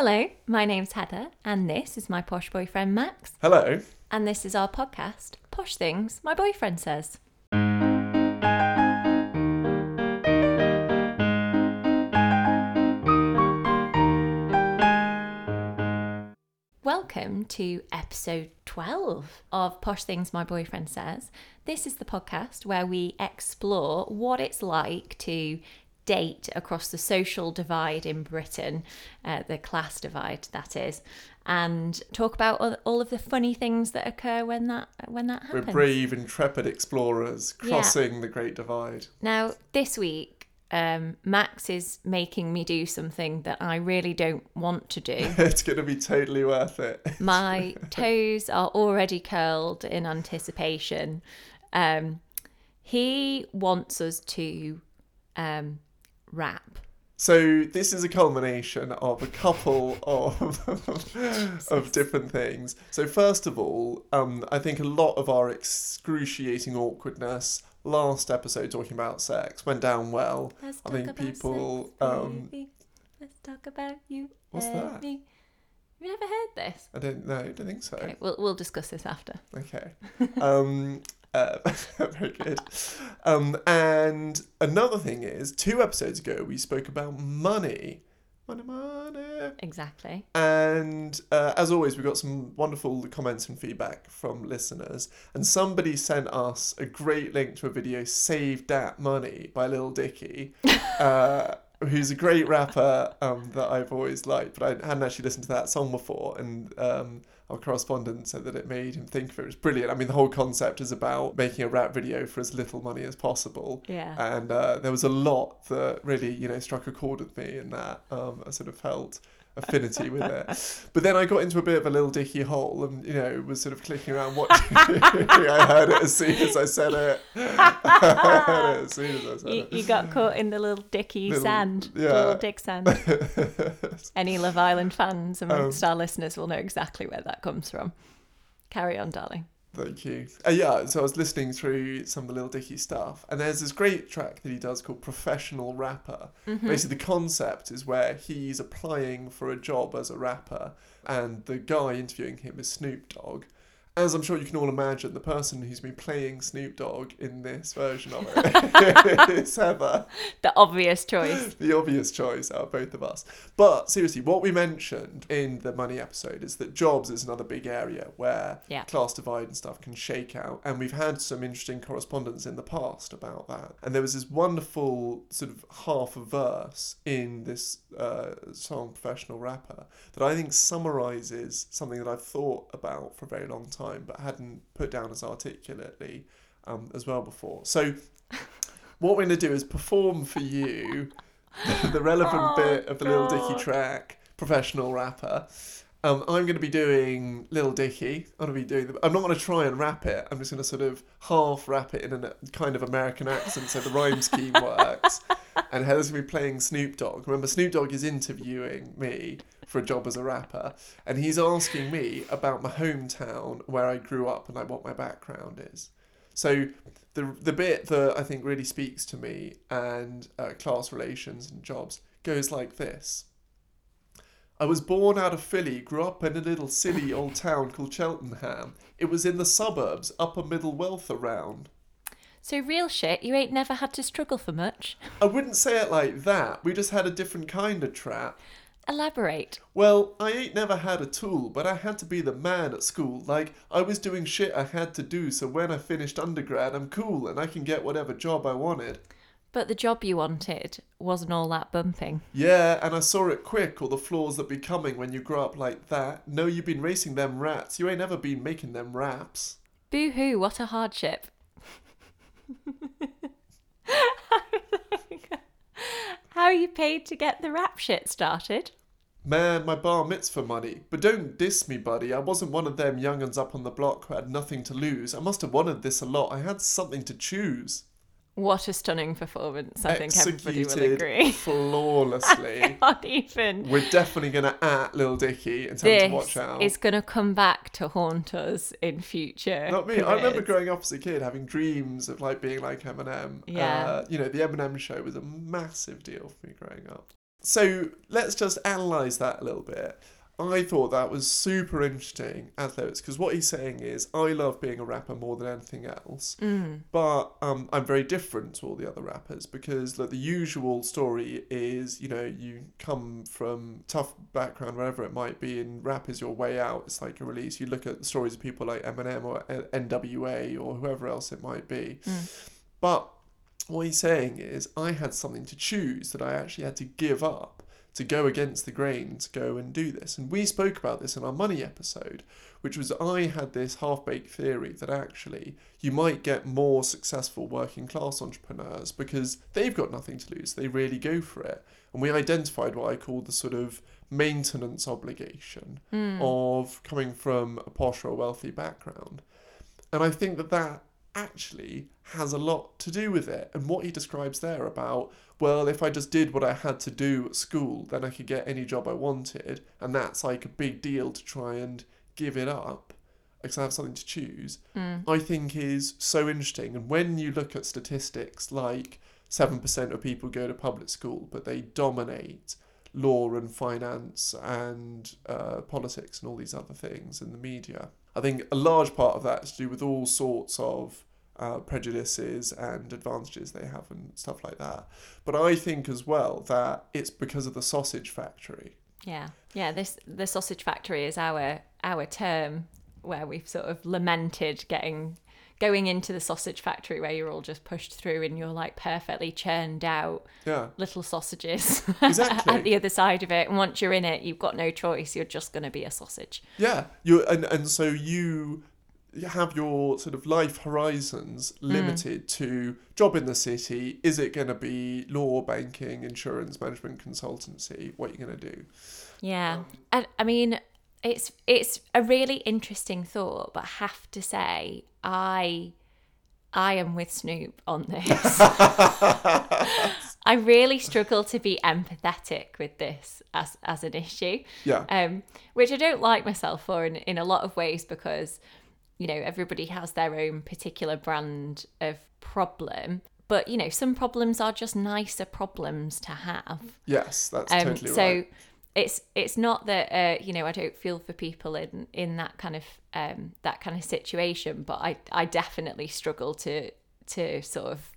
Hello, my name's Heather, and this is my posh boyfriend Max, Hello. and this is our podcast, Posh Things My Boyfriend Says. Welcome to episode 12 of Posh Things My Boyfriend Says. This is the podcast where we explore what it's like to date across the social divide in Britain, uh, the class divide, that is, and talk about all- of the funny things that occur when that when that happens. We're brave, intrepid explorers crossing the Great Divide. Now, this week, um, Max is making me do something that I really don't want to do. it's going to be totally worth it. My toes are already curled in anticipation. Um, he wants us to um, rap. So this is a culmination of a couple of of different things. So first of all, um, I think a lot of our excruciating awkwardness last episode talking about sex went down well. Let's I think about people, sex, um. Let's talk about you. What's and that? me. Have you ever heard this? I don't know. I don't think so. Okay, we'll we'll discuss this after. Okay. Um, uh, very good. Um, and another thing is, two episodes ago we spoke about money. Money, money. Exactly. And uh, as always, we got some wonderful comments and feedback from listeners. And somebody sent us a great link to a video, Save That Money by Lil Dicky, uh, who's a great rapper um, that I've always liked, but I hadn't actually listened to that song before. And um, our correspondent said that it made him think of it. It was brilliant. I mean, the whole concept is about making a rap video for as little money as possible Yeah. and uh, there was a lot that really you know struck a chord with me in that um, I sort of felt affinity with it but then I got into a bit of a little dicky hole and you know was sort of clicking around watching I heard it as soon as I said it I heard it as soon as I said You, it you got caught in the little dicky Little- sand, yeah. little dick sand. Any Love Island fans amongst Um, our listeners will know exactly where that comes from. Carry on, darling. Thank you. Uh, yeah, so I was listening through some of the Lil Dicky stuff, and there's this great track that he does called Professional Rapper. Basically, the concept is where he's applying for a job as a rapper, and the guy interviewing him is Snoop Dogg. As I'm sure you can all imagine, the person who's been playing Snoop Dogg in this version of it is Heather The obvious choice. the obvious choice out of both of us. But seriously, what we mentioned in the money episode is that jobs is another big area where Yeah. class divide and stuff can shake out. And we've had some interesting correspondence in the past about that. And there was this wonderful sort of half a verse in this uh, song, Professional Rapper, that I think summarizes something that I've thought about for a very long time but hadn't put down as articulately um, as well before. So what we're going to do is perform for you the relevant Oh, bit of the Lil Dicky track, professional rapper. Um, I'm going to be doing Lil Dicky. I'm going to be doing. The, I'm not going to try and rap it. I'm just going to sort of half rap it in a kind of American accent, so the rhyme scheme works. And Heather's to be playing Snoop Dogg. Remember, Snoop Dogg is interviewing me for a job as a rapper, and he's asking me about my hometown, where I grew up, and like what my background is. So the the bit that I think really speaks to me and uh, class relations and jobs goes like this. I was born out of Philly, grew up in a little silly old town called Cheltenham. It was in the suburbs, upper middle wealth around. So, real shit, you ain't never had to struggle for much. I wouldn't say it like that. We just had a different kind of trap. Elaborate. Well, I ain't never had a tool, but I had to be the man at school. Like, I was doing shit I had to do, so when I finished undergrad, I'm cool and I can get whatever job I wanted. But the job you wanted wasn't all that bumping. Yeah, and I saw it quick, all the flaws that be coming when you grow up like that. No, you've been racing them rats. You ain't ever been making them raps. Boo hoo, what a hardship. How are you paid to get the rap shit started? Man, my bar mitzvah money. But don't diss me, buddy. I wasn't one of them young'uns up on the block who had nothing to lose. I must have wanted this a lot. I had something to choose. What a stunning performance. I think everybody will agree. flawlessly. Not even. We're definitely going to at Lil Dicky and tell him to watch out. It's going to come back to haunt us in future. Not me. I remember growing up as a kid having dreams of like being like Eminem. Yeah. Uh, you know, the Eminem show was a massive deal for me growing up. So let's just analyze that a little bit. I thought that was super interesting as lyrics because what he's saying is I love being a rapper more than anything else, Mm. but um, I'm very different to all the other rappers because like the usual story is you know you come from tough background wherever it might be and rap is your way out. It's like a release. You look at the stories of people like Eminem or N.W.A. or whoever else it might be, Mm. but what he's saying is I had something to choose that I actually had to give up to go against the grain to go and do this. And we spoke about this in our money episode, which was I had this half baked theory that actually you might get more successful working class entrepreneurs because they've got nothing to lose. They really go for it. And we identified what I call the sort of maintenance obligation Mm. of coming from a posh or wealthy background. And I think that that actually has a lot to do with it. And what he describes there about, well, if I just did what I had to do at school, then I could get any job I wanted. And that's like a big deal to try and give it up because I have something to choose. Mm. I think is so interesting. And when you look at statistics like 7% of people go to public school, but they dominate law and finance and uh, politics and all these other things in the media. I think a large part of that is to do with all sorts of uh, prejudices and advantages they have and stuff like that. But I think as well that it's because of the sausage factory. Yeah, yeah. This the sausage factory is our our term where we've sort of lamented getting going into the sausage factory where you're all just pushed through and you're like perfectly churned out Yeah, little sausages Exactly. at the other side of it. And once you're in it, you've got no choice. You're just going to be a sausage. yeah. You and and so you have your sort of life horizons limited to job in the city. Is it going to be law, banking, insurance, management, consultancy? What are you going to do? Yeah, and I mean, it's it's a really interesting thought, but I have to say, I I am with Snoop on this. I really struggle to be empathetic with this as as an issue, Yeah, um, which I don't like myself for in, in a lot of ways because you know everybody has their own particular brand of problem. But you know, some problems are just nicer problems to have. yes, that's Um, totally so right. it's it's not that uh, you know I don't feel for people in in that kind of um, that kind of situation, but I I definitely struggle to to sort of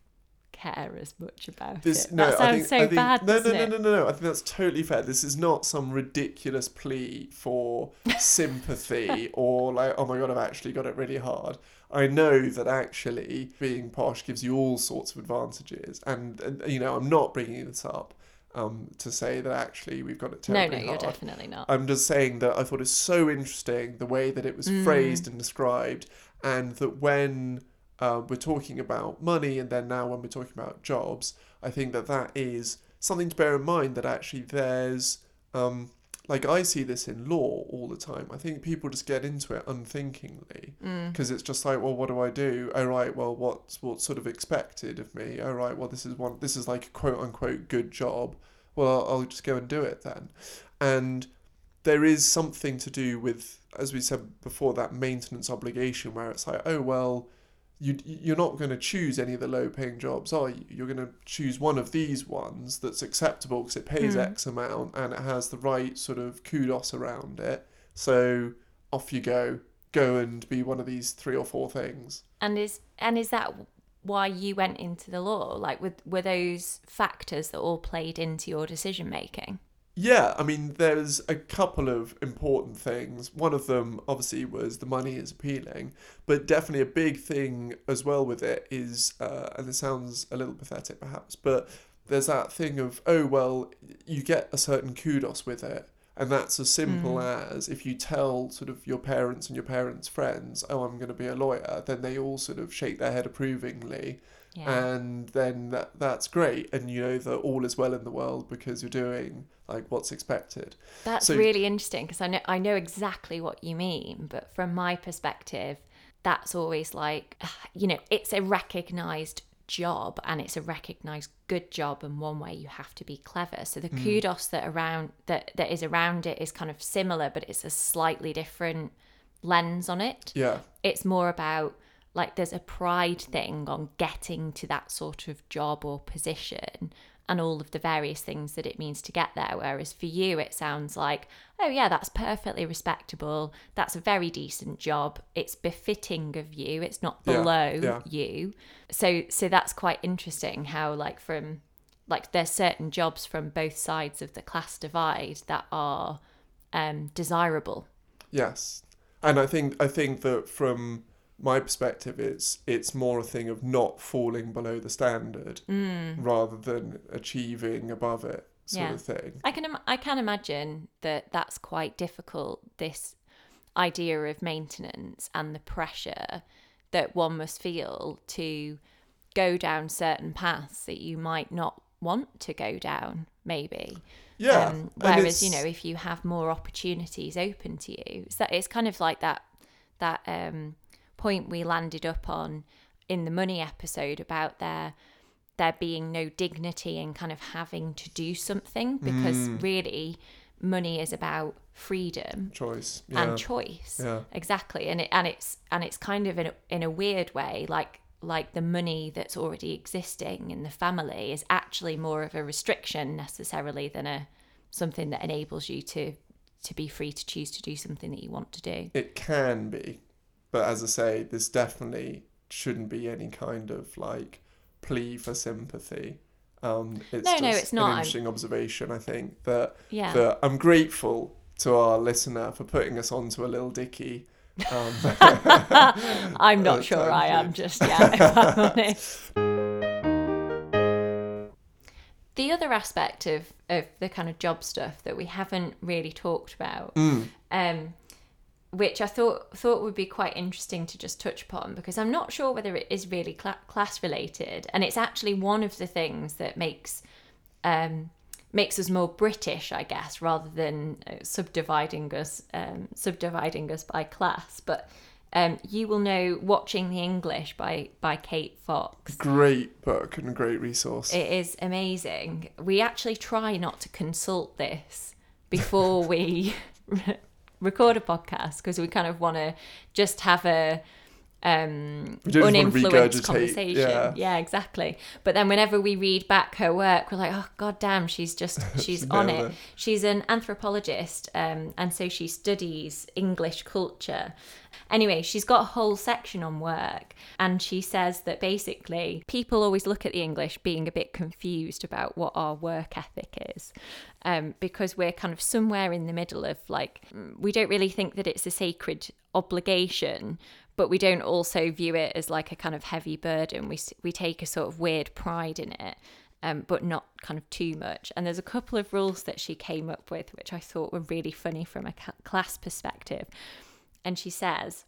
care as much about This it. no, that I sounds think, so think, bad, No, no, no, no, no, no. I think that's totally fair. This is not some ridiculous plea for sympathy or like, oh my god, I've actually got it really hard. I know that actually being posh gives you all sorts of advantages, and, and you know, I'm not bringing this up um, to say that actually we've got it No, no, terribly you're definitely not. I'm just saying that I thought it's so interesting the way that it was Mm. phrased and described, and that when uh, we're talking about money, and then now when we're talking about jobs, I think that that is something to bear in mind. That actually there's, um, like I see this in law all the time. I think people just get into it unthinkingly Mm. because it's just like, well, what do I do? Oh right, well, what's what's sort of expected of me? Oh right, well, this is one, this is like a quote unquote good job. Well, I'll, I'll just go and do it then, and there is something to do with, as we said before, that maintenance obligation where it's like, oh well, you you're not going to choose any of the low paying jobs, are you? You're going to choose one of these ones that's acceptable because it pays Mm. X amount and it has the right sort of kudos around it. So off you go, go and be one of these three or four things. And is and is that why you went into the law? Like, were, were those factors that all played into your decision making? Yeah, I mean, there's a couple of important things. One of them, obviously, was the money is appealing, but definitely a big thing as well with it is, uh, and it sounds a little pathetic perhaps, but there's that thing of, oh, well, you get a certain kudos with it. And that's as simple mm. as if you tell sort of your parents and your parents' friends, oh, I'm going to be a lawyer, then they all sort of shake their head approvingly. Yeah. and then that that's great. And you know that all is well in the world because you're doing like what's expected. That's So- really interesting because I know I know exactly what you mean, but from my perspective, that's always like you know, it's a recognized job and it's a recognized good job and one where you have to be clever. So the Mm. kudos that around that that is around it is kind of similar, but it's a slightly different lens on it. yeah It's more about like there's a pride thing on getting to that sort of job or position and all of the various things that it means to get there. Whereas for you, it sounds like, oh, yeah, that's perfectly respectable. That's a very decent job. It's befitting of you. It's not Yeah, below yeah. you. So, so that's quite interesting how, like, from like, there's certain jobs from both sides of the class divide that are um, desirable. Yes, and I think I think that from my perspective, it's it's more a thing of not falling below the standard rather than achieving above it, sort Yeah. of thing. I can im- I can imagine that that's quite difficult. This idea of maintenance and the pressure that one must feel to go down certain paths that you might not want to go down. Maybe. Yeah. Um, whereas you know, if you have more opportunities open to you, it's that it's kind of like that that um, point we landed up on in the money episode about there there being no dignity in kind of having to do something because Mm. really money is about freedom choice. Yeah. and choice Yeah. exactly and it and it's and it's kind of in a, in a weird way like like the money that's already existing in the family is actually more of a restriction necessarily than a something that enables you to to be free to choose to do something that you want to do It can be, but as I say, there's definitely shouldn't be any kind of like plea for sympathy. Um, it's No, just no, it's not. an interesting observation. I think that yeah that I'm grateful to our listener for putting us onto a little dicky. Um, i'm not sure i am just yet if i'm honest the other aspect of of the kind of job stuff that we haven't really talked about mm, um, which I thought thought would be quite interesting to just touch upon because I'm not sure whether it is really cla class related, and it's actually one of the things that makes um, makes us more British, I guess, rather than uh, subdividing us um, subdividing us by class. But um, you will know "Watching the English" by by Kate Fox. great book and a great resource. It is amazing. We actually try not to consult this before we record a podcast because we kind of want to just have a um We don't just wanna uninfluenced conversation yeah. exactly but then whenever we read back her work we're like oh god damn she's just she's on it it. she's an anthropologist um and so she studies english culture Anyway, she's got a whole section on work, and she says that basically people always look at the English being a bit confused about what our work ethic is, um, because we're kind of somewhere in the middle of like, we don't really think that it's a sacred obligation, but we don't also view it as like a kind of heavy burden. We, we take a sort of weird pride in it. Um, but not kind of too much. And there's a couple of rules that she came up with, which I thought were really funny from a class perspective and she says,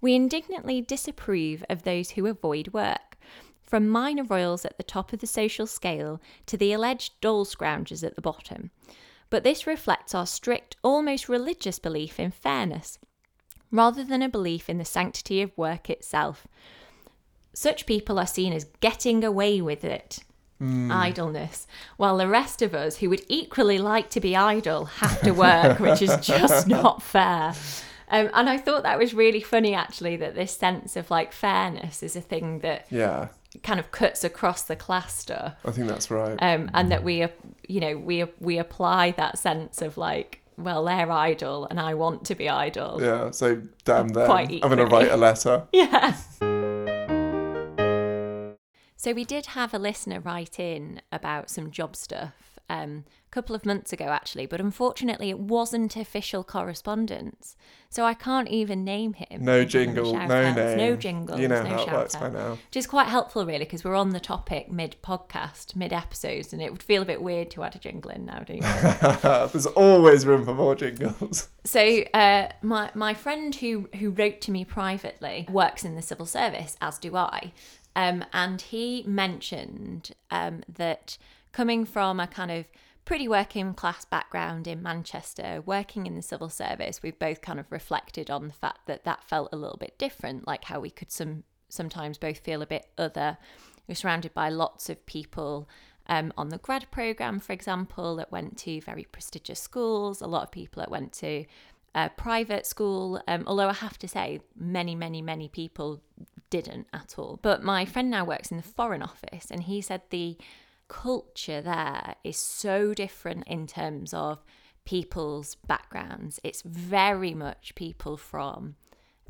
We indignantly disapprove of those who avoid work, from minor royals at the top of the social scale to the alleged dole scroungers at the bottom. But this reflects our strict, almost religious belief in fairness, rather than a belief in the sanctity of work itself. Such people are seen as getting away with it. Hmm. Idleness, while the rest of us who would equally like to be idle have to work, which is just not fair. Um, and I thought that was really funny, actually, that this sense of like fairness is a thing that yeah, kind of cuts across the cluster. I think that's right. um, and that we, uh, you know, we we apply that sense of like, well, they're idle, and I want to be idle. yeah, so damn them. Quite I'm going to write a letter. Yeah. So we did have a listener write in about some job stuff um, a couple of months ago, actually, but unfortunately it wasn't official correspondence, so I can't even name him. No and give him a jingle, no out. name. no jingle. You know no how it works by now. Which is quite helpful, really, because we're on the topic mid podcast, mid episodes, and it would feel a bit weird to add a jingle in now, don't you? There's always room for more jingles. So uh, my my friend who who wrote to me privately works in the civil service, as do I, um, and he mentioned um, that coming from a kind of pretty working class background in Manchester, working in the civil service, we've both kind of reflected on the fact that that felt a little bit different, like how we could some sometimes both feel a bit other. We're surrounded by lots of people um, on the grad program, for example, that went to very prestigious schools. A lot of people that went to uh, private school. Um, although I have to say, many, many, many people didn't at all. But my friend now works in the Foreign Office, and he said the culture there is so different in terms of people's backgrounds. It's very much people from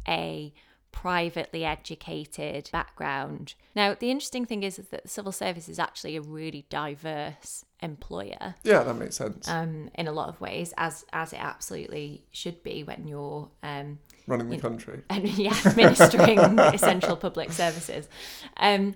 a privately educated background. Now, the interesting thing is, is that the civil service is actually a really diverse employer Yeah, that makes sense. um, in a lot of ways, as as it absolutely should be when you're um, Running the country. and yeah, administering essential public services. Um,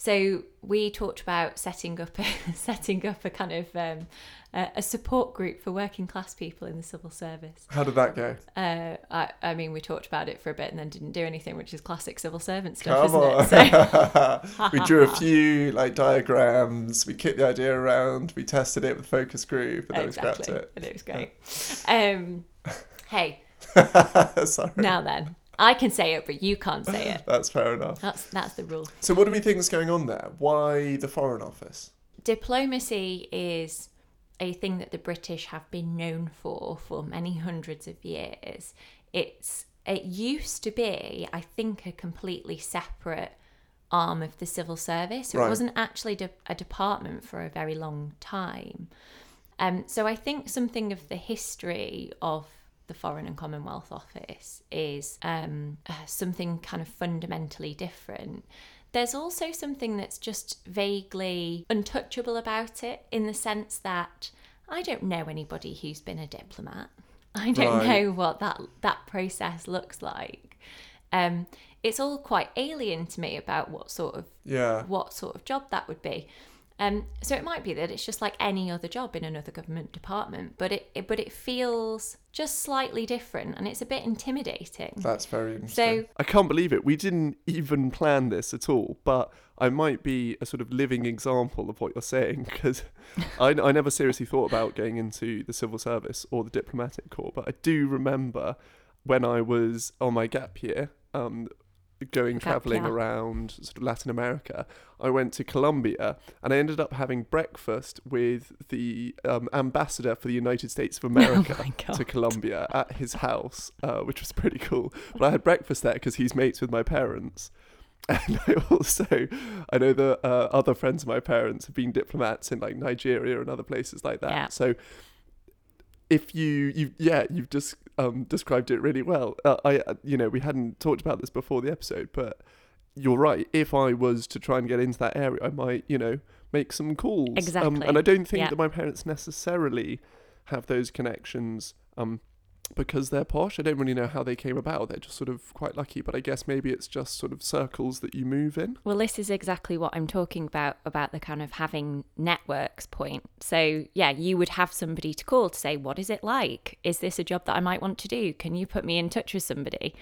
so we talked about setting up a, setting up a kind of um, a, a support group for working class people in the civil service. How did that go? Uh, I, I mean, we talked about it for a bit and then didn't do anything, which is classic civil servant stuff, Come isn't on. it? So, we drew a few like diagrams. We kicked the idea around. We tested it with focus group, and then we scrapped it. and it was great. Um, hey, Sorry, now then, I can say it, but you can't say it. that's fair enough. That's that's the rule. So, what do we think is going on there? Why the Foreign Office? diplomacy is a thing that the British have been known for for many hundreds of years. It's it used to be, I think, a completely separate arm of the civil service. So Right. It wasn't actually de- a department for a very long time. Um, so I think something of the history of the Foreign and Commonwealth Office is um, uh, something kind of fundamentally different. There's also something that's just vaguely untouchable about it in the sense that I don't know anybody who's been a diplomat. I don't Right. know what that that process looks like. Um, it's all quite alien to me about what sort of Yeah, what sort of job that would be. Um, so it might be that it's just like any other job in another government department, but it, it but it feels just slightly different, and it's a bit intimidating. that's very interesting. So I can't believe it. We didn't even plan this at all, but I might be a sort of living example of what you're saying because I, I never seriously thought about getting into the civil service or the diplomatic corps. But I do remember when I was on my gap year, um, going traveling year. around sort of Latin America, I went to Colombia and I ended up having breakfast with the um, ambassador for the United States of America Oh to Colombia at his house, uh, which was pretty cool. But I had breakfast there because he's mates with my parents. And I also, I know that uh, other friends of my parents have been diplomats in like Nigeria and other places like that. Yeah. So if you, you, yeah, you've just um, described it really well. Uh, I, uh, you know, we hadn't talked about this before the episode, but you're right. If I was to try and get into that area, I might, you know, make some calls. Um, Exactly. and I don't think Yeah. that my parents necessarily have those connections um, because they're posh. I don't really know how they came about. They're just sort of quite lucky. But I guess maybe it's just sort of circles that you move in. Well, this is exactly what I'm talking about about the kind of having networks point. So, yeah, you would have somebody to call to say, "What is it like? Is this a job that I might want to do? Can you put me in touch with somebody?"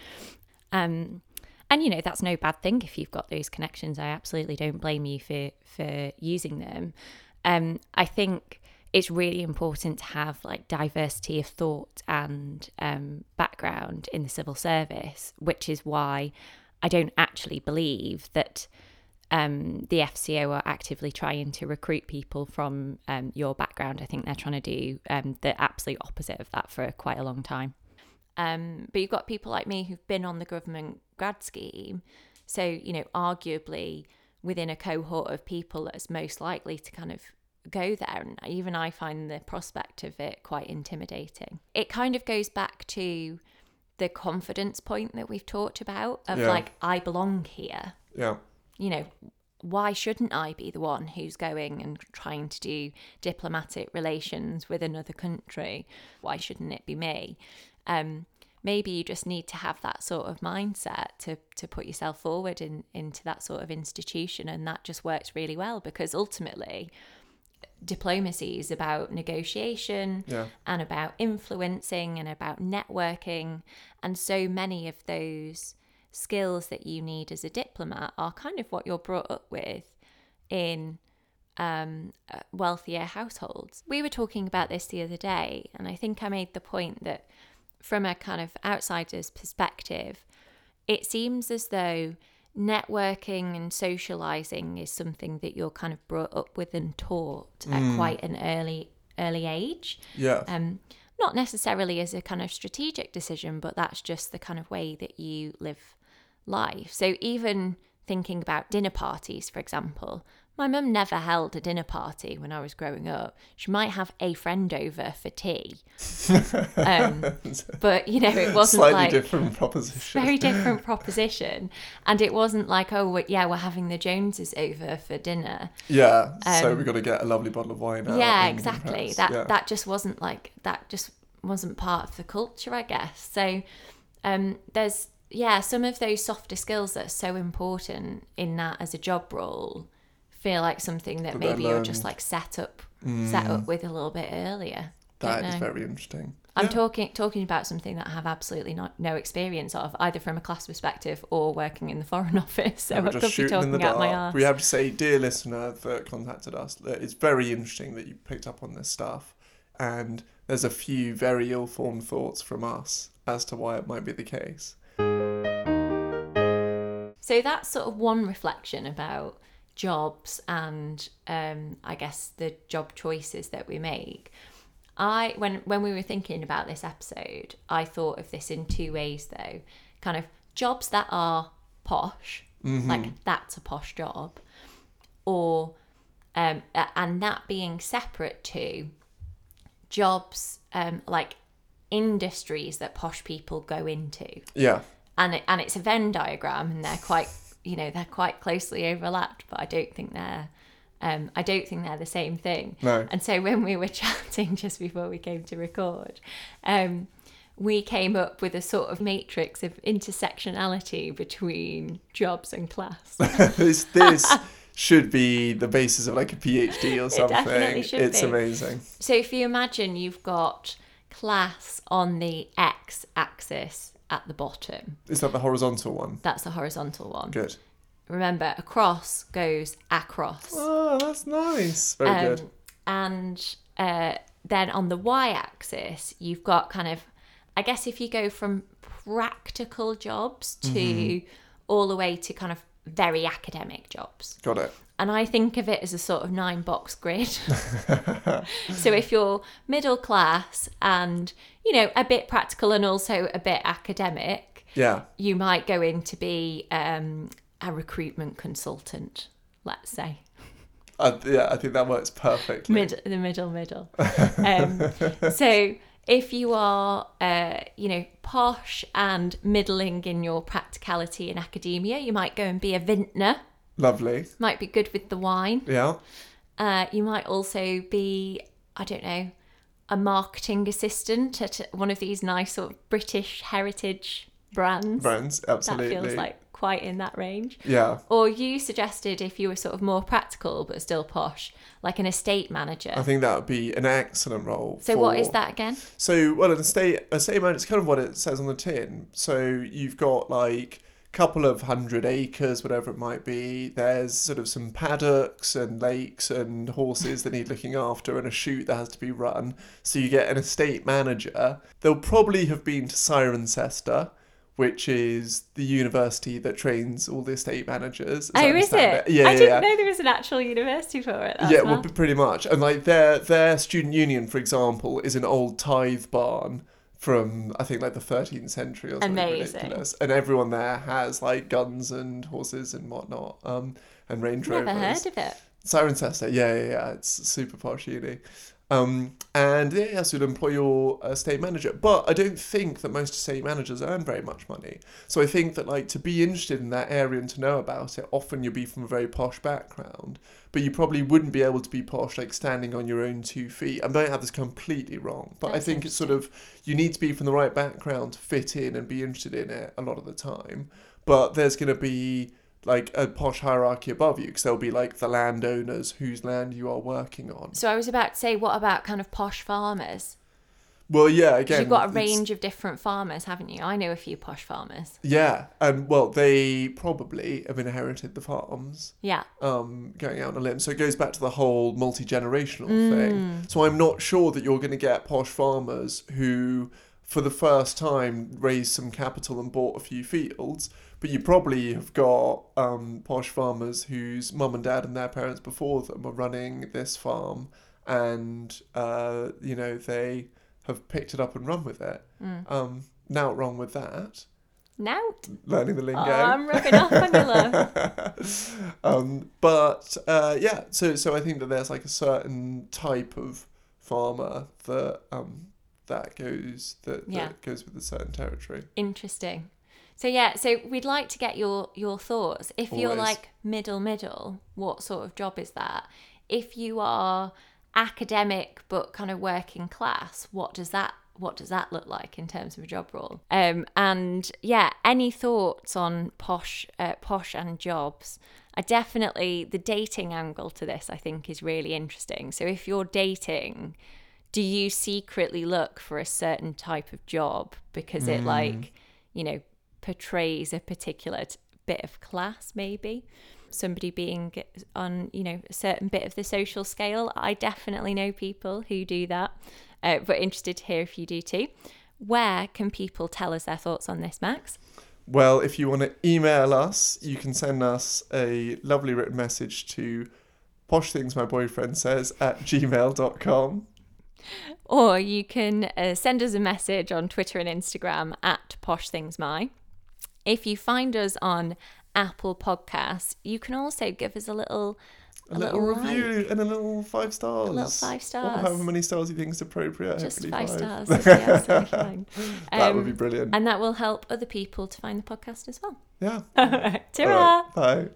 Um, and you know that's no bad thing if you've got those connections. I absolutely don't blame you for for using them. Um, I think it's really important to have like diversity of thought and um, background in the civil service, which is why I don't actually believe that um, the FCO are actively trying to recruit people from um, your background. I think they're trying to do um, the absolute opposite of that for quite a long time. Um, but you've got people like me who've been on the government grad scheme. So, you know, arguably within a cohort of people that's most likely to kind of go there. And even I find the prospect of it quite intimidating. It kind of goes back to the confidence point that we've talked about of Yeah. like, I belong here Yeah, you know, why shouldn't I be the one who's going and trying to do diplomatic relations with another country? Why shouldn't it be me? Um, maybe you just need to have that sort of mindset to to put yourself forward in into that sort of institution, and that just works really well because ultimately. Diplomacy is about negotiation yeah, and about influencing and about networking. And so many of those skills that you need as a diplomat are kind of what you're brought up with in um, uh, wealthier households. We were talking about this the other day, and I think I made the point that from a kind of outsider's perspective, it seems as though networking and socializing is something that you're kind of brought up with and taught at quite an early early age yeah. um, not necessarily as a kind of strategic decision, but that's just the kind of way that you live life. So even thinking about dinner parties, for example, My mum never held a dinner party when I was growing up. She might have a friend over for tea. um, but, you know, it wasn't Slightly like different proposition. very different proposition. And it wasn't like, oh, yeah, we're having the Joneses over for dinner. Yeah, so Um, we've got to get a lovely bottle of wine out. yeah, exactly. That yeah. that just wasn't like that. Just wasn't part of the culture, I guess. So um, there's yeah, some of those softer skills that are so important in that as a job role feel like something that maybe you're just like set up set mm. up with a little bit earlier. That Don't very interesting. I'm Yeah. talking talking about something that I have absolutely not, no experience of, either from a class perspective or working in the foreign office. So I could just be shooting talking out my arse. We have to say, dear listener that contacted us, that it's very interesting that you picked up on this stuff, and there's a few very ill-formed thoughts from us as to why it might be the case. So that's sort of one reflection about jobs and um, I guess the job choices that we make. I when when we were thinking about this episode, I thought of this in two ways though. Kind of jobs that are posh, like that's a posh job, or um, and that being separate to jobs um, like industries that posh people go into Yeah, and it, and it's a Venn diagram, and they're quite you know they're quite closely overlapped, but I don't think they're um, I don't think they're the same thing. No. And so when we were chatting just before we came to record, um, we came up with a sort of matrix of intersectionality between jobs and class. this this should be the basis of like a PhD or something. It definitely should it's be. amazing. so if you imagine you've got class on the x-axis at the bottom, Is that the horizontal one? that's the horizontal one. Good. Remember, across goes across. Oh, that's nice. Very Um, good. And uh, then on the y axis, you've got kind of, I guess, if you go from practical jobs to Mm-hmm. all the way to kind of very academic jobs. Got it. And I think of it as a sort of nine box grid. so if you're middle class and, you know, a bit practical and also a bit academic, Yeah. you might go in to be um, a recruitment consultant, let's say. Uh, yeah, I think that works perfectly. mid the middle middle um, so if you are uh, you know posh and middling in your practicality in academia you might go and be a vintner Lovely. might be good with the wine Yeah. uh, you might also be i don't know a marketing assistant at one of these nice sort of british heritage brands Brands, absolutely. that feels like quite in that range Yeah. or you suggested if you were sort of more practical but still posh like an estate manager I think that would be an excellent role. So what is that again? So, well, an estate, estate manager, it's kind of what it says on the tin. So you've got like a couple of hundred acres, whatever it might be. There's sort of some paddocks and lakes and horses that need looking after and a shoot that has to be run. So you get an estate manager. They'll probably have been to Cirencester, which is the university that trains all the estate managers. Oh, is understand it? Yeah, I yeah, didn't yeah. know there was an actual university for it. Yeah, well, pretty much. And like their their student union, for example, is an old tithe barn from I think like the 13th century or something Amazing. ridiculous. And everyone there has like guns and horses and whatnot, um, and Range Rovers. Never heard of it. Cirencester, yeah, yeah, yeah. It's super posh uni. Um, and yeah, so you'd employ your uh, estate manager. But I don't think that most estate managers earn very much money. So I think that like to be interested in that area and to know about it, often you'll be from a very posh background, but you probably wouldn't be able to be posh like standing on your own two feet. I might have this completely wrong, but I think it's sort of you need to be from the right background to fit in and be interested in it a lot of the time. But there's going to be like a posh hierarchy above you because they'll be like the landowners whose land you are working on. So I was about to say, what about kind of posh farmers? Well, yeah, again, you've got a range of different farmers, haven't you? I know a few posh farmers. Yeah, and well, they probably have inherited the farms. Yeah. um, going out on a limb. So it goes back to the whole multi generational Mm. thing. So I'm not sure that you're going to get posh farmers who, for the first time, raised some capital and bought a few fields. But you probably have got um, posh farmers whose mum and dad and their parents before them were running this farm, and uh, you know they have picked it up and run with it. Mm. Um, now wrong with that. Nout. learning the lingo. Oh, I'm rubbing off on you, um, but uh, yeah, so so I think that there's like a certain type of farmer that um, that goes that, Yeah. that goes with a certain territory. Interesting. So yeah, so we'd like to get your your thoughts. If you're like middle middle, what sort of job is that? If you are academic but kind of working class, what does that what does that look like in terms of a job role? Um, and yeah, any thoughts on posh uh, posh and jobs? I definitely the dating angle to this I think is really interesting. So if you're dating, do you secretly look for a certain type of job because it like you know portrays a particular t- bit of class maybe. Somebody being on you know a certain bit of the social scale. I definitely know people who do that uh, but interested to hear if you do too. Where can people tell us their thoughts on this max? Well, if you want to email us, you can send us a lovely written message to posh things my boyfriend says at gmail.com. or you can uh, send us a message on twitter and instagram at posh things my if you find us on apple podcasts you can also give us a little A, little, review like. and a little five stars. A little five Or stars. however many stars you think is appropriate. just hopefully five stars be absolutely that would be Um, brilliant. and that will help other people to find the podcast as well. yeah. All right, Bye.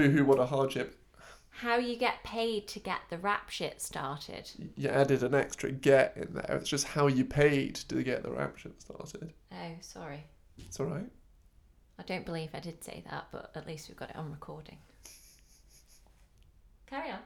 Boo-hoo, what a hardship. How you get paid to get the rap shit started. You added an extra get in there. It's just how you paid to get the rap shit started. Oh, sorry. It's all right. I don't believe I did say that, but at least we've got it on recording. Carry on.